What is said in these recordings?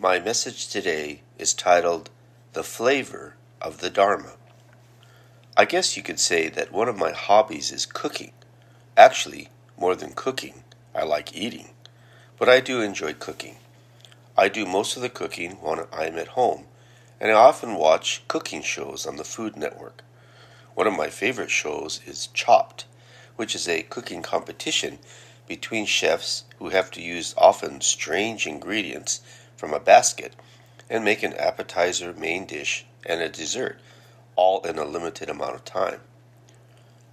My message today is titled The Flavor of the Dharma. I guess you could say that one of my hobbies is cooking. Actually, more than cooking, I like eating. But I do enjoy cooking. I do most of the cooking when I'm at home, and I often watch cooking shows on the Food Network. One of my favorite shows is Chopped, which is a cooking competition between chefs who have to use often strange ingredients from a basket and make an appetizer, main dish, and a dessert, all in a limited amount of time.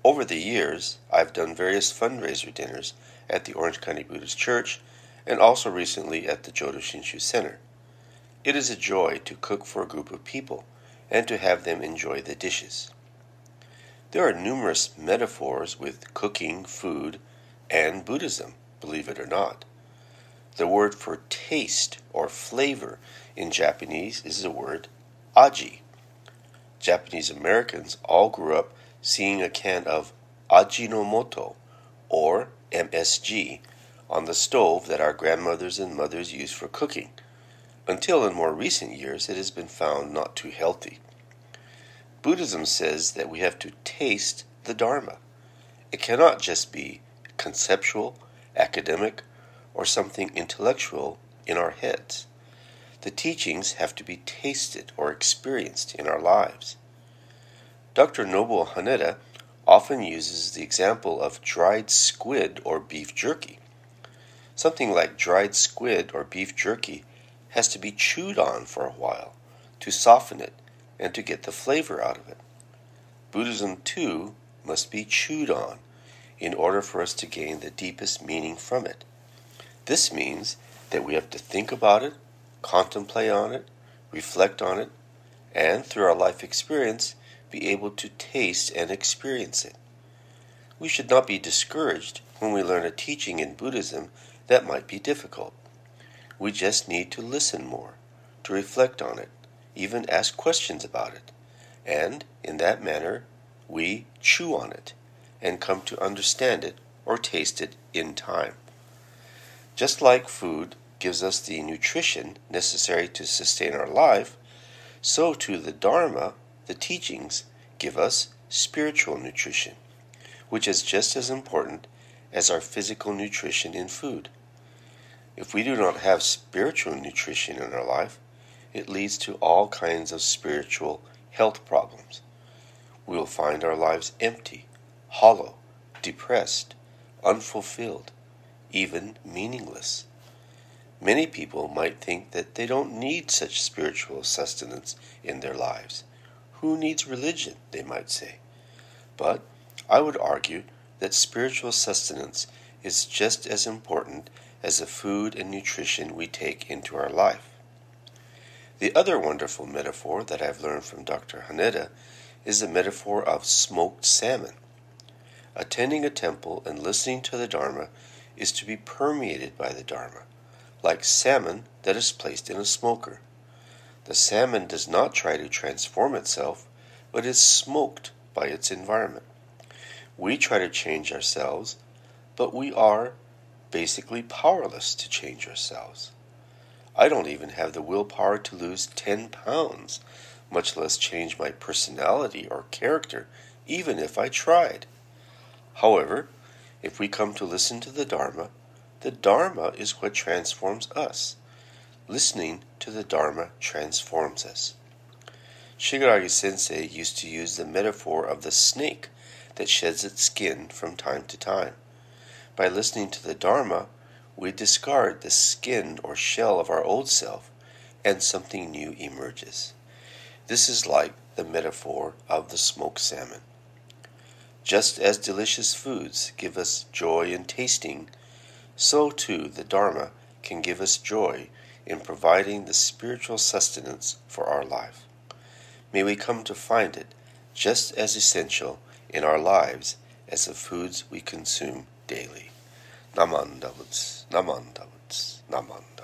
Over the years, I've done various fundraiser dinners at the Orange County Buddhist Church and also recently at the Jodo Shinshu Center. It is a joy to cook for a group of people and to have them enjoy the dishes. There are numerous metaphors with cooking, food, and Buddhism, believe it or not. The word for taste or flavor in Japanese is the word aji. Japanese Americans all grew up seeing a can of Ajinomoto or MSG on the stove that our grandmothers and mothers used for cooking, until in more recent years it has been found not too healthy. Buddhism says that we have to taste the Dharma. It cannot just be conceptual, academic, or something intellectual in our heads. The teachings have to be tasted or experienced in our lives. Dr. Nobuo Haneda often uses the example of dried squid or beef jerky. Something like dried squid or beef jerky has to be chewed on for a while to soften it and to get the flavor out of it. Buddhism, too, must be chewed on in order for us to gain the deepest meaning from it. This means that we have to think about it, contemplate on it, reflect on it, and through our life experience, be able to taste and experience it. We should not be discouraged when we learn a teaching in Buddhism that might be difficult. We just need to listen more, to reflect on it, even ask questions about it, and in that manner we chew on it and come to understand it or taste it in time. Just like food gives us the nutrition necessary to sustain our life, so too the Dharma, the teachings, give us spiritual nutrition, which is just as important as our physical nutrition in food. If we do not have spiritual nutrition in our life, it leads to all kinds of spiritual health problems. We will find our lives empty, hollow, depressed, unfulfilled, even meaningless. Many people might think that they don't need such spiritual sustenance in their lives. Who needs religion, they might say. But I would argue that spiritual sustenance is just as important as the food and nutrition we take into our life. The other wonderful metaphor that I've learned from Dr. Haneda is the metaphor of smoked salmon. Attending a temple and listening to the Dharma is to be permeated by the Dharma, like salmon that is placed in a smoker. The salmon does not try to transform itself, but is smoked by its environment. We try to change ourselves, but we are basically powerless to change ourselves. I don't even have the willpower to lose 10 pounds, much less change my personality or character, even if I tried. However, if we come to listen to the Dharma, the Dharma is what transforms us. Listening to the Dharma transforms us. Shigaraki sensei used to use the metaphor of the snake that sheds its skin from time to time. By listening to the Dharma, we discard the skin or shell of our old self, and something new emerges. This is like the metaphor of the smoked salmon. Just as delicious foods give us joy in tasting, so too the Dharma can give us joy in providing the spiritual sustenance for our life. May we come to find it just as essential in our lives as the foods we consume daily. Namandabutsu, Namandabutsu, Namandabutsu.